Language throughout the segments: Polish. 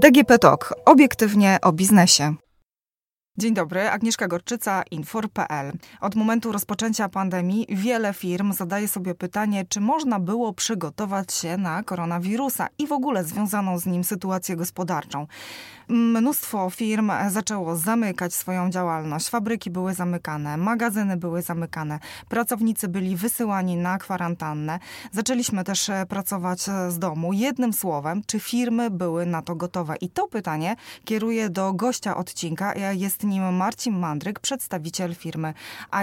DGP Talk. Obiektywnie o biznesie. Dzień dobry, Agnieszka Gorczyca, Infor.pl. Od momentu rozpoczęcia pandemii wiele firm zadaje sobie pytanie, czy można było przygotować się na koronawirusa i w ogóle związaną z nim sytuację gospodarczą. Mnóstwo firm zaczęło zamykać swoją działalność. Fabryki były zamykane, magazyny były zamykane, pracownicy byli wysyłani na kwarantannę. Zaczęliśmy też pracować z domu. Jednym słowem, czy firmy były na to gotowe? I to pytanie kieruję do gościa odcinka. Jest nim Marcin Mandryk, przedstawiciel firmy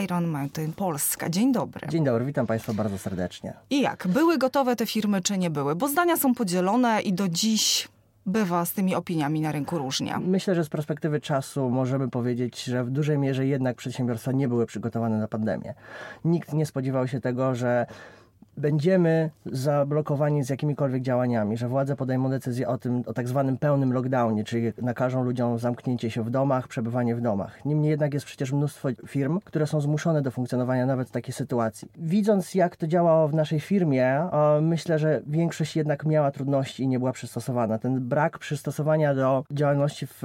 Iron Mountain Polska. Dzień dobry. Dzień dobry, witam Państwa bardzo serdecznie. I jak? Były gotowe te firmy, czy nie były? Bo zdania są podzielone i do dziś bywa z tymi opiniami na rynku różnie. Myślę, że z perspektywy czasu możemy powiedzieć, że w dużej mierze jednak przedsiębiorstwa nie były przygotowane na pandemię. Nikt nie spodziewał się tego, że będziemy zablokowani z jakimikolwiek działaniami, że władze podejmą decyzję o tym, o tak zwanym pełnym lockdownie, czyli nakażą ludziom zamknięcie się w domach, przebywanie w domach. Niemniej jednak jest przecież mnóstwo firm, które są zmuszone do funkcjonowania nawet w takiej sytuacji. Widząc, jak to działało w naszej firmie, myślę, że większość jednak miała trudności i nie była przystosowana. Ten brak przystosowania do działalności w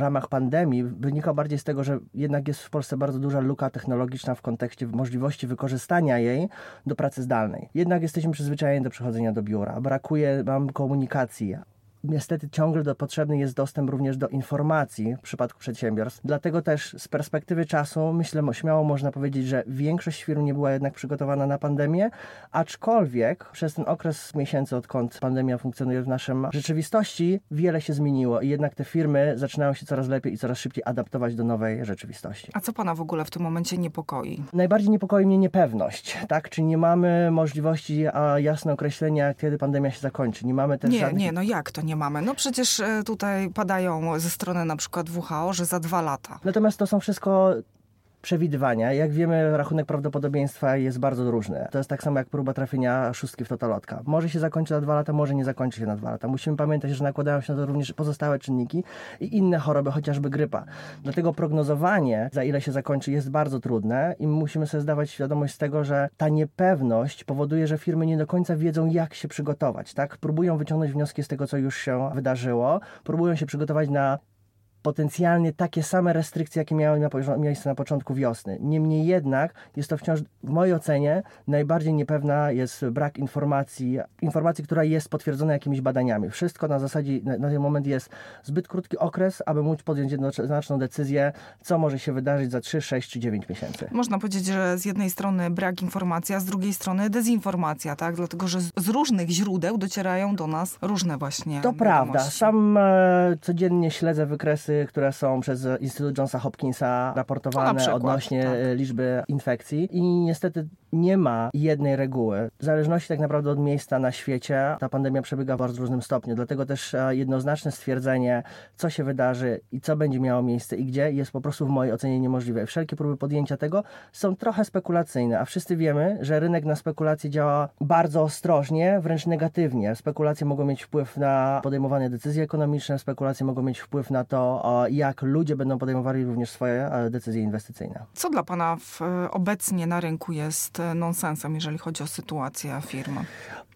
ramach pandemii wynika bardziej z tego, że jednak jest w Polsce bardzo duża luka technologiczna w kontekście możliwości wykorzystania jej do pracy zdalnej. Jednak jesteśmy przyzwyczajeni do przechodzenia do biura. Brakuje nam komunikacji niestety ciągle do, potrzebny jest dostęp również do informacji w przypadku przedsiębiorstw. Dlatego też z perspektywy czasu myślę, śmiało można powiedzieć, że większość firm nie była jednak przygotowana na pandemię, aczkolwiek przez ten okres miesięcy, odkąd pandemia funkcjonuje w naszej rzeczywistości, wiele się zmieniło i jednak te firmy zaczynają się coraz lepiej i coraz szybciej adaptować do nowej rzeczywistości. A co Pana w ogóle w tym momencie niepokoi? Najbardziej niepokoi mnie niepewność, tak? Czy nie mamy możliwości a, jasne określenia, kiedy pandemia się zakończy? Nie mamy też Nie, żadnych... nie, no jak to nie mamy? No przecież e, tutaj padają ze strony na przykład WHO, że za dwa lata. Natomiast to są wszystko przewidywania. Jak wiemy, rachunek prawdopodobieństwa jest bardzo różny. To jest tak samo jak próba trafienia szóstki w totalotka. Może się zakończyć na dwa lata, może nie zakończy się na dwa lata. Musimy pamiętać, że nakładają się na to również pozostałe czynniki i inne choroby, chociażby grypa. Dlatego prognozowanie, za ile się zakończy, jest bardzo trudne i musimy sobie zdawać świadomość z tego, że ta niepewność powoduje, że firmy nie do końca wiedzą, jak się przygotować. Tak? Próbują wyciągnąć wnioski z tego, co już się wydarzyło, próbują się przygotować na potencjalnie takie same restrykcje, jakie miały miejsce na początku wiosny. Niemniej jednak jest to wciąż, w mojej ocenie, najbardziej niepewna jest brak informacji, informacji, która jest potwierdzona jakimiś badaniami. Wszystko na zasadzie, na, na ten moment jest zbyt krótki okres, aby móc podjąć jednoznaczną decyzję, co może się wydarzyć za 3, 6 czy 9 miesięcy. Można powiedzieć, że z jednej strony brak informacji, a z drugiej strony dezinformacja, tak? Dlatego, że z, różnych źródeł docierają do nas różne właśnie To prawda. Sam e, codziennie śledzę wykresy które są przez Instytut Johnsa Hopkinsa raportowane przykład, odnośnie tak. liczby infekcji i niestety nie ma jednej reguły. W zależności tak naprawdę od miejsca na świecie ta pandemia przebiega w bardzo różnym stopniu, dlatego też e, jednoznaczne stwierdzenie, co się wydarzy i co będzie miało miejsce i gdzie jest po prostu w mojej ocenie niemożliwe. Wszelkie próby podjęcia tego są trochę spekulacyjne, a wszyscy wiemy, że rynek na spekulacje działa bardzo ostrożnie, wręcz negatywnie. Spekulacje mogą mieć wpływ na podejmowane decyzje ekonomiczne, spekulacje mogą mieć wpływ na to, jak ludzie będą podejmowali również swoje e, decyzje inwestycyjne. Co dla Pana w, e, obecnie na rynku jest e, nonsensem, jeżeli chodzi o sytuację firmy?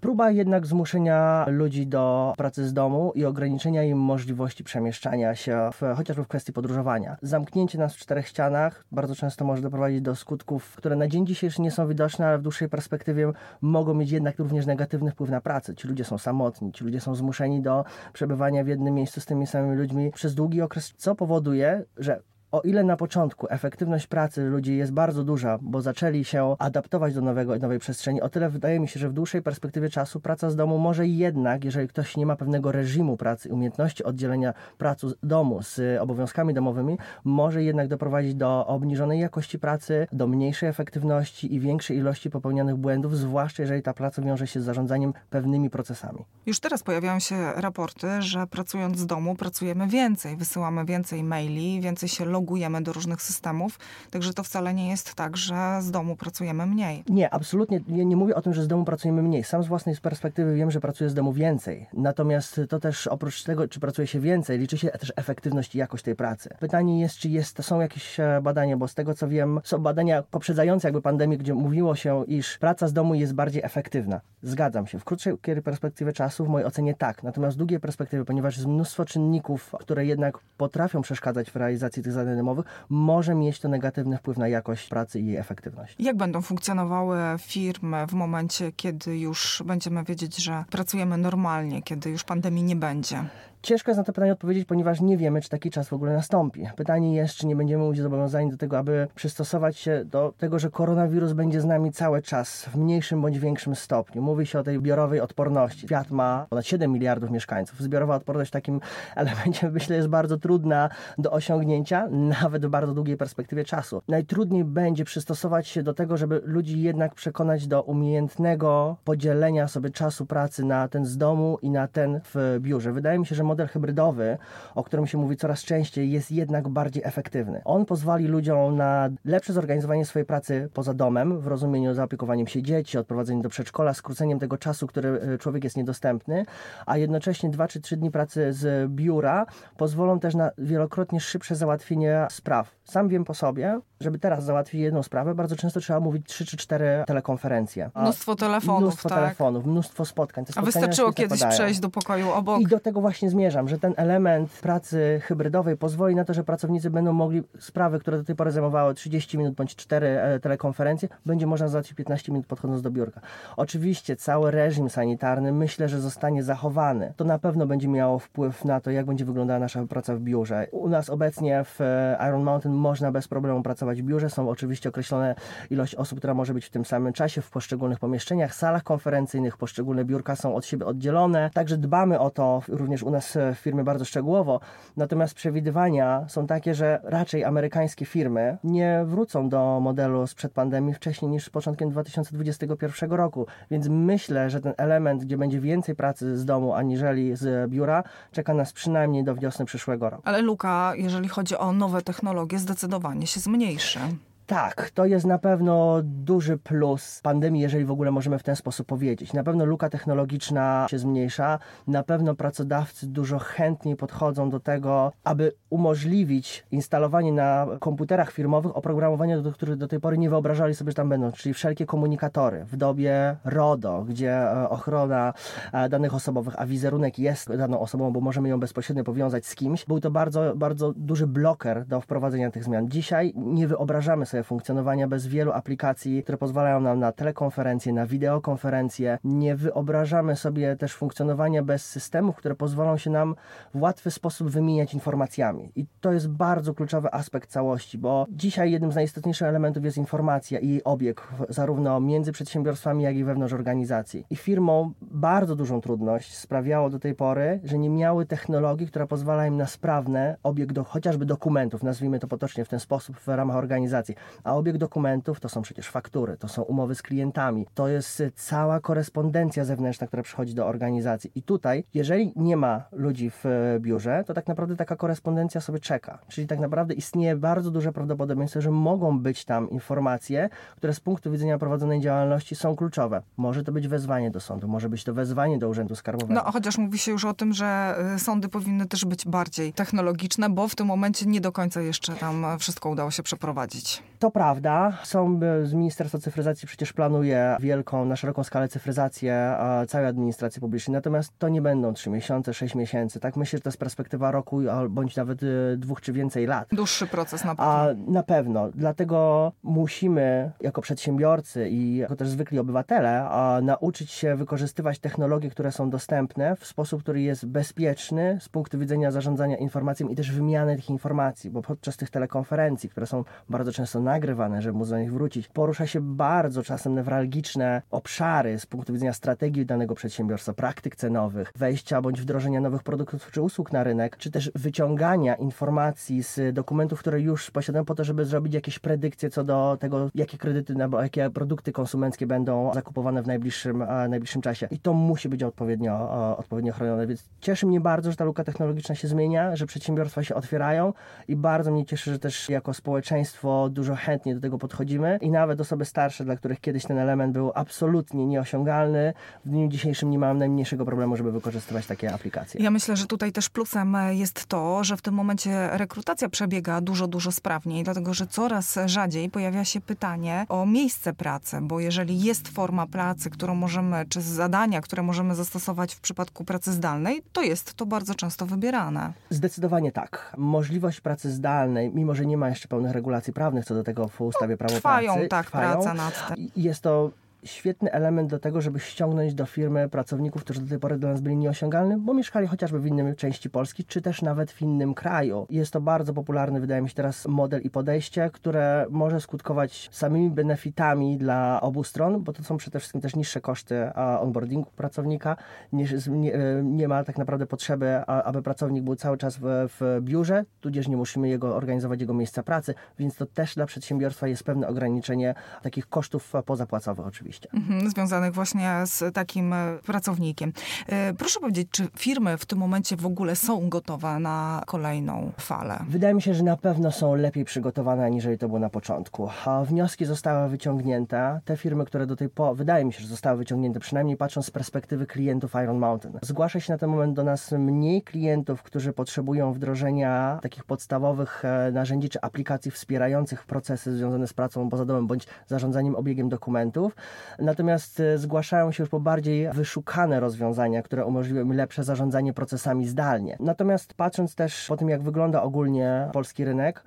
Próba jednak zmuszenia ludzi do pracy z domu i ograniczenia im możliwości przemieszczania się, w, chociażby w kwestii podróżowania. Zamknięcie nas w czterech ścianach bardzo często może doprowadzić do skutków, które na dzień dzisiejszy nie są widoczne, ale w dłuższej perspektywie mogą mieć jednak również negatywny wpływ na pracę. Ci ludzie są samotni, ci ludzie są zmuszeni do przebywania w jednym miejscu z tymi samymi ludźmi przez długi okres, co powoduje, że o ile na początku efektywność pracy ludzi jest bardzo duża, bo zaczęli się adaptować do nowego, nowej przestrzeni, o tyle wydaje mi się, że w dłuższej perspektywie czasu praca z domu może jednak, jeżeli ktoś nie ma pewnego reżimu pracy, umiejętności oddzielenia pracy z domu z obowiązkami domowymi, może jednak doprowadzić do obniżonej jakości pracy, do mniejszej efektywności i większej ilości popełnianych błędów, zwłaszcza jeżeli ta praca wiąże się z zarządzaniem pewnymi procesami. Już teraz pojawiają się raporty, że pracując z domu pracujemy więcej, wysyłamy więcej maili, więcej się logujemy logujemy do różnych systemów, także to wcale nie jest tak, że z domu pracujemy mniej. Nie, absolutnie nie, mówię o tym, że z domu pracujemy mniej. Sam z własnej perspektywy wiem, że pracuję z domu więcej. Natomiast to też oprócz tego, czy pracuje się więcej, liczy się też efektywność i jakość tej pracy. Pytanie jest, czy jest, są jakieś e, badania, bo z tego co wiem, są badania poprzedzające jakby pandemię, gdzie mówiło się, iż praca z domu jest bardziej efektywna. Zgadzam się. W krótszej perspektywie czasu, w mojej ocenie tak. Natomiast w długiej perspektywie, ponieważ jest mnóstwo czynników, które jednak potrafią przeszkadzać w realizacji tych zadań domowych, może mieć to negatywny wpływ na jakość pracy i jej efektywność. Jak będą funkcjonowały firmy w momencie, kiedy już będziemy wiedzieć, że pracujemy normalnie, kiedy już pandemii nie będzie? Ciężko jest na to pytanie odpowiedzieć, ponieważ nie wiemy, czy taki czas w ogóle nastąpi. Pytanie jest, czy nie będziemy zobowiązani do tego, aby przystosować się do tego, że koronawirus będzie z nami cały czas w mniejszym bądź większym stopniu. Mówi się o tej zbiorowej odporności. Świat ma ponad 7 miliardów mieszkańców. Zbiorowa odporność w takim elemencie, myślę, jest bardzo trudna do osiągnięcia, nawet w bardzo długiej perspektywie czasu. Najtrudniej będzie przystosować się do tego, żeby ludzi jednak przekonać do umiejętnego podzielenia sobie czasu pracy na ten z domu i na ten w biurze. Wydaje mi się, że model hybrydowy, o którym się mówi coraz częściej, jest jednak bardziej efektywny. On pozwoli ludziom na lepsze zorganizowanie swojej pracy poza domem, w rozumieniu zaopiekowaniem się dzieci, odprowadzeniem do przedszkola, skróceniem tego czasu, który e, człowiek jest niedostępny, a jednocześnie dwa czy trzy dni pracy z biura pozwolą też na wielokrotnie szybsze załatwienie spraw. Sam wiem po sobie, żeby teraz załatwić jedną sprawę, bardzo często trzeba mówić trzy czy cztery telekonferencje. Mnóstwo telefonów, Mnóstwo tak? telefonów, mnóstwo spotkań. A wystarczyło kiedyś zapadają. przejść do pokoju obok. I do tego właśnie zmierzam, że ten element pracy hybrydowej pozwoli na to, że pracownicy będą mogli sprawy, które do tej pory zajmowały 30 minut bądź 4 e, telekonferencje, będzie można załatwić 15 minut podchodząc do biurka. Oczywiście cały reżim sanitarny myślę, że zostanie zachowany. To na pewno będzie miało wpływ na to, jak będzie wyglądała nasza praca w biurze. U nas obecnie w e, Iron Mountain można bez problemu pracować w biurze. Są oczywiście określone ilość osób, która może być w tym samym czasie w poszczególnych pomieszczeniach, salach konferencyjnych, poszczególne biurka są od siebie oddzielone. Także dbamy o to również u nas w firmie bardzo szczegółowo. Natomiast przewidywania są takie, że raczej amerykańskie firmy nie wrócą do modelu sprzed pandemii wcześniej niż z początkiem 2021 roku. Więc myślę, że ten element, gdzie będzie więcej pracy z domu aniżeli z biura, czeka nas przynajmniej do wiosny przyszłego roku. Ale luka, jeżeli chodzi o nowe technologie, zdecydowanie się zmniejszy. Sure. Tak, to jest na pewno duży plus pandemii, jeżeli w ogóle możemy w ten sposób powiedzieć. Na pewno luka technologiczna się zmniejsza, na pewno pracodawcy dużo chętniej podchodzą do tego, aby umożliwić instalowanie na komputerach firmowych oprogramowania, do których do tej pory nie wyobrażali sobie, że tam będą, czyli wszelkie komunikatory. W dobie RODO, gdzie e, ochrona e, danych osobowych, a wizerunek jest daną osobą, bo możemy ją bezpośrednio powiązać z kimś, był to bardzo, bardzo duży bloker do wprowadzenia tych zmian. Dzisiaj nie wyobrażamy sobie sobie funkcjonowania bez wielu aplikacji, które pozwalają nam na telekonferencje, na wideokonferencje. Nie wyobrażamy sobie też funkcjonowania bez systemów, które pozwolą się nam w łatwy sposób wymieniać informacjami. I to jest bardzo kluczowy aspekt całości, bo dzisiaj jednym z najistotniejszych elementów jest informacja i jej obieg, zarówno między przedsiębiorstwami, jak i wewnątrz organizacji. I firmom bardzo dużą trudność sprawiało do tej pory, że nie miały technologii, która pozwala im na sprawne obieg do chociażby dokumentów, nazwijmy to potocznie w ten sposób w ramach organizacji. A obieg dokumentów to są przecież faktury, to są umowy z klientami, to jest cała korespondencja zewnętrzna, która przychodzi do organizacji. I tutaj, jeżeli nie ma ludzi w e, biurze, to tak naprawdę taka korespondencja sobie czeka. Czyli tak naprawdę istnieje bardzo duże prawdopodobieństwo, że mogą być tam informacje, które z punktu widzenia prowadzonej działalności są kluczowe. Może to być wezwanie do sądu, może być to wezwanie do Urzędu Skarbowego. No, chociaż mówi się już o tym, że e, sądy powinny też być bardziej technologiczne, bo w tym momencie nie do końca jeszcze tam wszystko udało się przeprowadzić. To prawda. Są, z Ministerstwa Cyfryzacji przecież planuje wielką, na szeroką skalę cyfryzację całej administracji publicznej. Natomiast to nie będą 3 miesiące, 6 miesięcy. Tak myślę, że to jest perspektywa roku bądź nawet y, dwóch czy więcej lat. Dłuższy proces na pewno. A na pewno. Dlatego musimy jako przedsiębiorcy i jako też zwykli obywatele nauczyć się wykorzystywać technologie, które są dostępne w sposób, który jest bezpieczny z punktu widzenia zarządzania informacją i też wymiany tych informacji, bo podczas tych telekonferencji, które są bardzo często nagrywane, żeby móc do nich wrócić. Porusza się bardzo czasem newralgiczne obszary z punktu widzenia strategii danego przedsiębiorstwa, praktyk cenowych, wejścia bądź wdrożenia nowych produktów czy usług na rynek, czy też wyciągania informacji z dokumentów, które już posiadają po to, żeby zrobić jakieś predykcje co do tego, jakie kredyty, jakie produkty konsumenckie będą zakupowane w najbliższym, najbliższym czasie. I to musi być odpowiednio, odpowiednio chronione. Więc cieszy mnie bardzo, że ta luka technologiczna się zmienia, że przedsiębiorstwa się otwierają i bardzo mnie cieszy, że też jako społeczeństwo dużo chętnie do tego podchodzimy i nawet osoby starsze, dla których kiedyś ten element był absolutnie nieosiągalny, w dniu dzisiejszym nie mam najmniejszego problemu, żeby wykorzystywać takie aplikacje. Ja myślę, że tutaj też plusem jest to, że w tym momencie rekrutacja przebiega dużo, dużo sprawniej, dlatego że coraz rzadziej pojawia się pytanie o miejsce pracy, bo jeżeli jest forma pracy, którą możemy, czy zadania, które możemy zastosować w przypadku pracy zdalnej, to jest to bardzo często wybierane. Zdecydowanie tak. Możliwość pracy zdalnej, mimo że nie ma jeszcze pełnych regulacji prawnych co do tego w ustawie prawo trwają, pracy. Tak, trwają, tak, praca nad tym. Jest to świetny element do tego, żeby ściągnąć do firmy pracowników, którzy do tej pory dla nas byli nieosiągalni, bo mieszkali chociażby w innym części Polski, czy też nawet w innym kraju. Jest to bardzo popularny, wydaje mi się teraz, model i podejście, które może skutkować samymi benefitami dla obu stron, bo to są przede wszystkim też niższe koszty onboardingu pracownika. Nie, nie, nie ma tak naprawdę potrzeby, aby pracownik był cały czas w, w biurze, tudzież nie musimy jego organizować jego miejsca pracy, więc to też dla przedsiębiorstwa jest pewne ograniczenie takich kosztów pozapłacowych oczywiście oczywiście. Mhm, związanych właśnie z takim e, pracownikiem. E, proszę powiedzieć, czy firmy w tym momencie w ogóle są gotowe na kolejną falę? Wydaje mi się, że na pewno są lepiej przygotowane, aniżeli to było na początku. Wnioski zostały wyciągnięte. Te firmy, które do tej pory, wydaje mi się, że zostały wyciągnięte, przynajmniej patrząc z perspektywy klientów Iron Mountain. Zgłasza się na ten moment do nas mniej klientów, którzy potrzebują wdrożenia takich podstawowych e, narzędzi czy aplikacji wspierających procesy związane z pracą poza domem bądź zarządzaniem obiegiem dokumentów. Natomiast e, zgłaszają się już po bardziej wyszukane rozwiązania, które umożliwią lepsze zarządzanie procesami zdalnie. Natomiast patrząc też po tym, jak wygląda ogólnie polski rynek,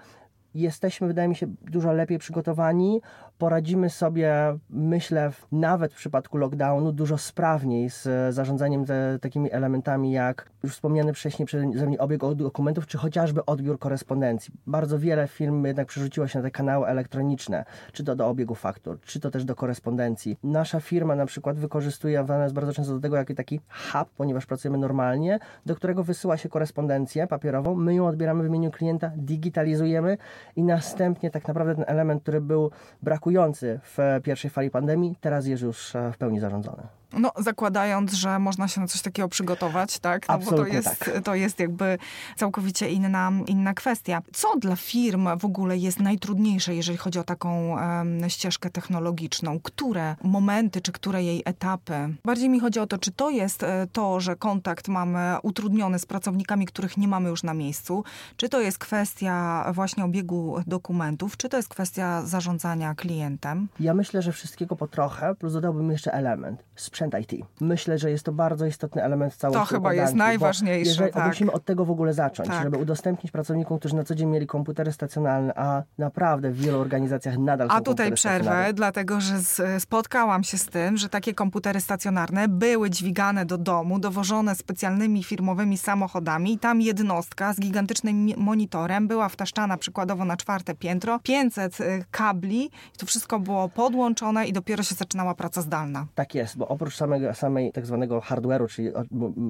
jesteśmy, wydaje mi się, dużo lepiej przygotowani. Poradzimy sobie, myślę, nawet w przypadku lockdownu, dużo sprawniej z zarządzaniem te, takimi elementami jak już wspomniany wcześniej przeze mnie obieg dokumentów, czy chociażby odbiór korespondencji. Bardzo wiele firm jednak przerzuciło się na te kanały elektroniczne, czy to do obiegu faktur, czy to też do korespondencji. Nasza firma na przykład wykorzystuje nas bardzo często do tego jako taki hub, ponieważ pracujemy normalnie, do którego wysyła się korespondencję papierową, my ją odbieramy w imieniu klienta, digitalizujemy i następnie tak naprawdę ten element, który był brakujący w pierwszej fali pandemii, teraz jest już e, w pełni zarządzony. No, zakładając, że można się na coś takiego przygotować, tak? No, Absolutnie bo to jest, tak. to jest jakby całkowicie inna, inna kwestia. Co dla firm w ogóle jest najtrudniejsze, jeżeli chodzi o taką um, ścieżkę technologiczną? Które momenty, czy które jej etapy? Bardziej mi chodzi o to, czy to jest e, to, że kontakt mamy utrudniony z pracownikami, których nie mamy już na miejscu, czy to jest kwestia właśnie obiegu dokumentów, czy to jest kwestia zarządzania klientem? Ja myślę, że wszystkiego po trochę, plus dodałbym jeszcze element sprzęt IT. Myślę, że jest to bardzo istotny element całej To chyba jest najważniejsze. Jeżeli, tak. Musimy od tego w ogóle zacząć, tak. żeby udostępnić pracownikom, którzy na co dzień mieli komputery stacjonarne, a naprawdę w wielu organizacjach nadal a są tutaj przerwę, dlatego że z, spotkałam się z tym, że takie komputery stacjonarne były dźwigane do domu, dowożone specjalnymi firmowymi samochodami i tam jednostka z gigantycznym monitorem była wtaszczana przykładowo na czwarte piętro, 500 y, kabli i to wszystko było podłączone i dopiero się zaczynała praca zdalna. Tak jest, bo oprócz samego, samej tak zwanego hardware'u, czyli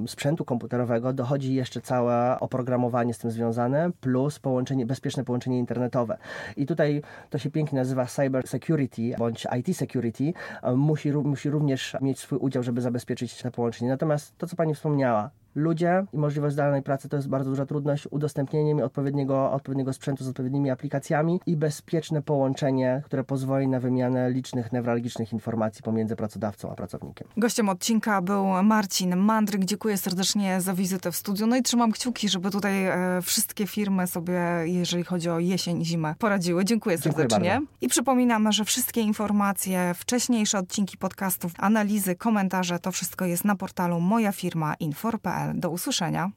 sprzętu komputerowego, dochodzi jeszcze całe oprogramowanie z tym związane, plus połączenie, bezpieczne połączenie internetowe. I tutaj to się pięknie nazywa cyber security, bądź IT security. Musi, musi również mieć swój udział, żeby zabezpieczyć to połączenie. Natomiast to, co Pani wspomniała, ludzie i możliwość zdalnej pracy to jest bardzo duża trudność. Udostępnienie odpowiedniego, odpowiedniego sprzętu z odpowiednimi aplikacjami i bezpieczne połączenie, które pozwoli na wymianę licznych newralgicznych informacji pomiędzy pracodawcą a pracownikiem. Gościem odcinka był Marcin Mandryk. Dziękuję serdecznie za wizytę w studiu. No i trzymam kciuki, żeby tutaj e, wszystkie firmy sobie, jeżeli chodzi o jesień i zimę, poradziły. Dziękuję serdecznie. Dziękuję I przypominam, że wszystkie informacje, wcześniejsze odcinki podcastów, analizy, komentarze, to wszystko jest na portalu moja firma infor.pl. Do usłyszenia.